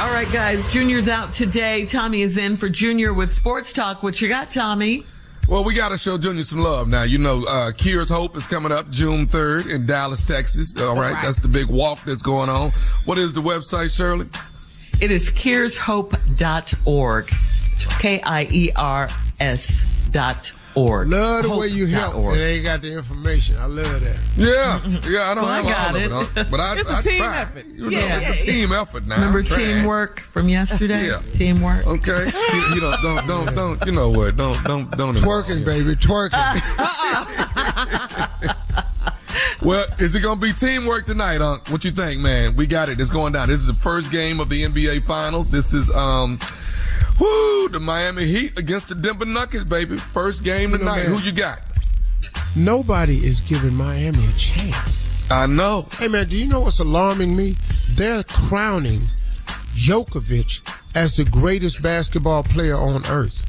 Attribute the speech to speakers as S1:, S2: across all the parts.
S1: all right, guys. Junior's out today. Tommy is in for Junior with Sports Talk. What you got, Tommy?
S2: Well, we got to show Junior some love now. You know, uh, Kiers Hope is coming up June 3rd in Dallas, Texas. All right, right. That's the big walk that's going on. What is the website, Shirley?
S1: It is kiershope.org. K I E R S dot org.
S3: Love the way you help and they ain't got the information. I love that.
S2: Yeah, yeah. I don't
S1: well,
S2: know
S1: I got
S2: it,
S1: it
S2: but I,
S1: it's a
S2: I
S1: team
S2: try.
S1: effort.
S2: You know,
S1: yeah,
S2: it's a team effort now.
S1: Remember teamwork from yesterday?
S2: yeah,
S1: teamwork.
S2: Okay, you, you don't, don't, don't, don't. You know what? Don't, don't, don't.
S3: Twerking, baby, twerking.
S2: Well, is it going to be teamwork tonight, Unc? What you think, man? We got it. It's going down. This is the first game of the NBA Finals. This is um, whoo, the Miami Heat against the Denver Nuggets, baby. First game tonight. You know, Who you got?
S3: Nobody is giving Miami a chance.
S2: I know.
S3: Hey man, do you know what's alarming me? They're crowning Djokovic as the greatest basketball player on earth.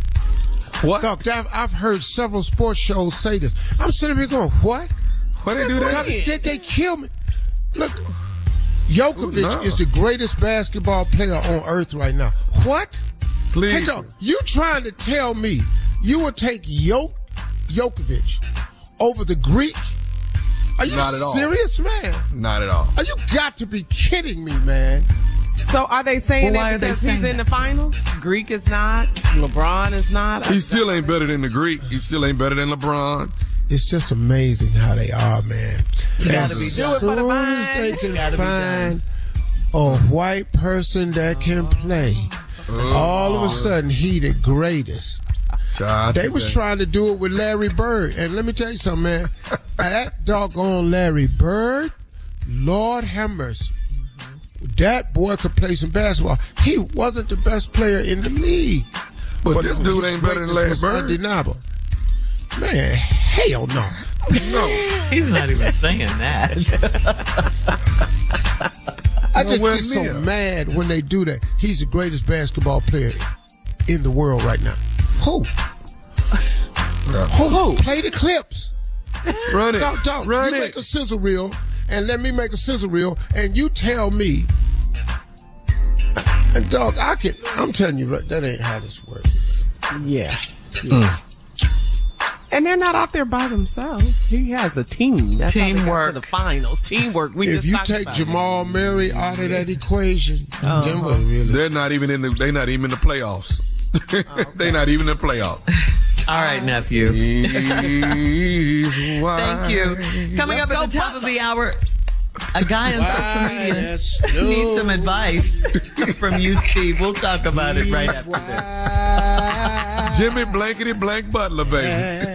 S2: What?
S3: Doc, I've heard several sports shows say this. I'm sitting here going, what?
S2: Why they do that?
S3: Doc, did they kill me? Look, Djokovic no. is the greatest basketball player on earth right now. What?
S2: Please.
S3: Hey, Doc, you trying to tell me you would take Jok- Djokovic over the Greek? Are you
S2: Not at
S3: serious,
S2: all.
S3: man?
S2: Not at all.
S3: Are you got to be kidding me, man?
S4: So are they saying
S1: well,
S4: that because he's
S1: that?
S4: in the finals? Greek is not. LeBron is not.
S2: He still ain't better than the Greek. He still ain't better than LeBron.
S3: It's just amazing how they are, man.
S1: Gotta be done as
S3: soon as they can find a white person that can play,
S2: oh,
S3: all of a sudden he the greatest. They was trying to do it with Larry Bird. And let me tell you something, man. that doggone Larry Bird, Lord have mercy. That boy could play some basketball. He wasn't the best player in the league.
S2: But, but this dude ain't better than Larry Bird.
S3: Undeniable. Man, hell no.
S2: No.
S1: He's not even saying that.
S3: I just get so mad when they do that. He's the greatest basketball player in the world right now. Who? Who? Who? Play the clips.
S2: Run it.
S3: Don't, don't.
S2: Run
S3: you
S2: it.
S3: make a sizzle reel and let me make a sizzle reel and you tell me. And dog, I can. I'm telling you, that ain't how this works.
S4: Yeah. yeah. Mm. And they're not out there by themselves. He has a team. That's
S1: Teamwork.
S4: the finals. Teamwork. We
S3: if you take Jamal Murray out of that equation, uh-huh. Denver really.
S2: They're not even in the. They're not even in the playoffs. Oh, okay. they're not even in the playoffs.
S1: All right, nephew. Thank you. Coming
S3: Let's
S1: up at the
S3: go,
S1: top of the hour, a guy on
S3: Why
S1: social media needs some advice from you, Steve. We'll talk about it right after this.
S2: Jimmy Blankety Blank Butler, baby.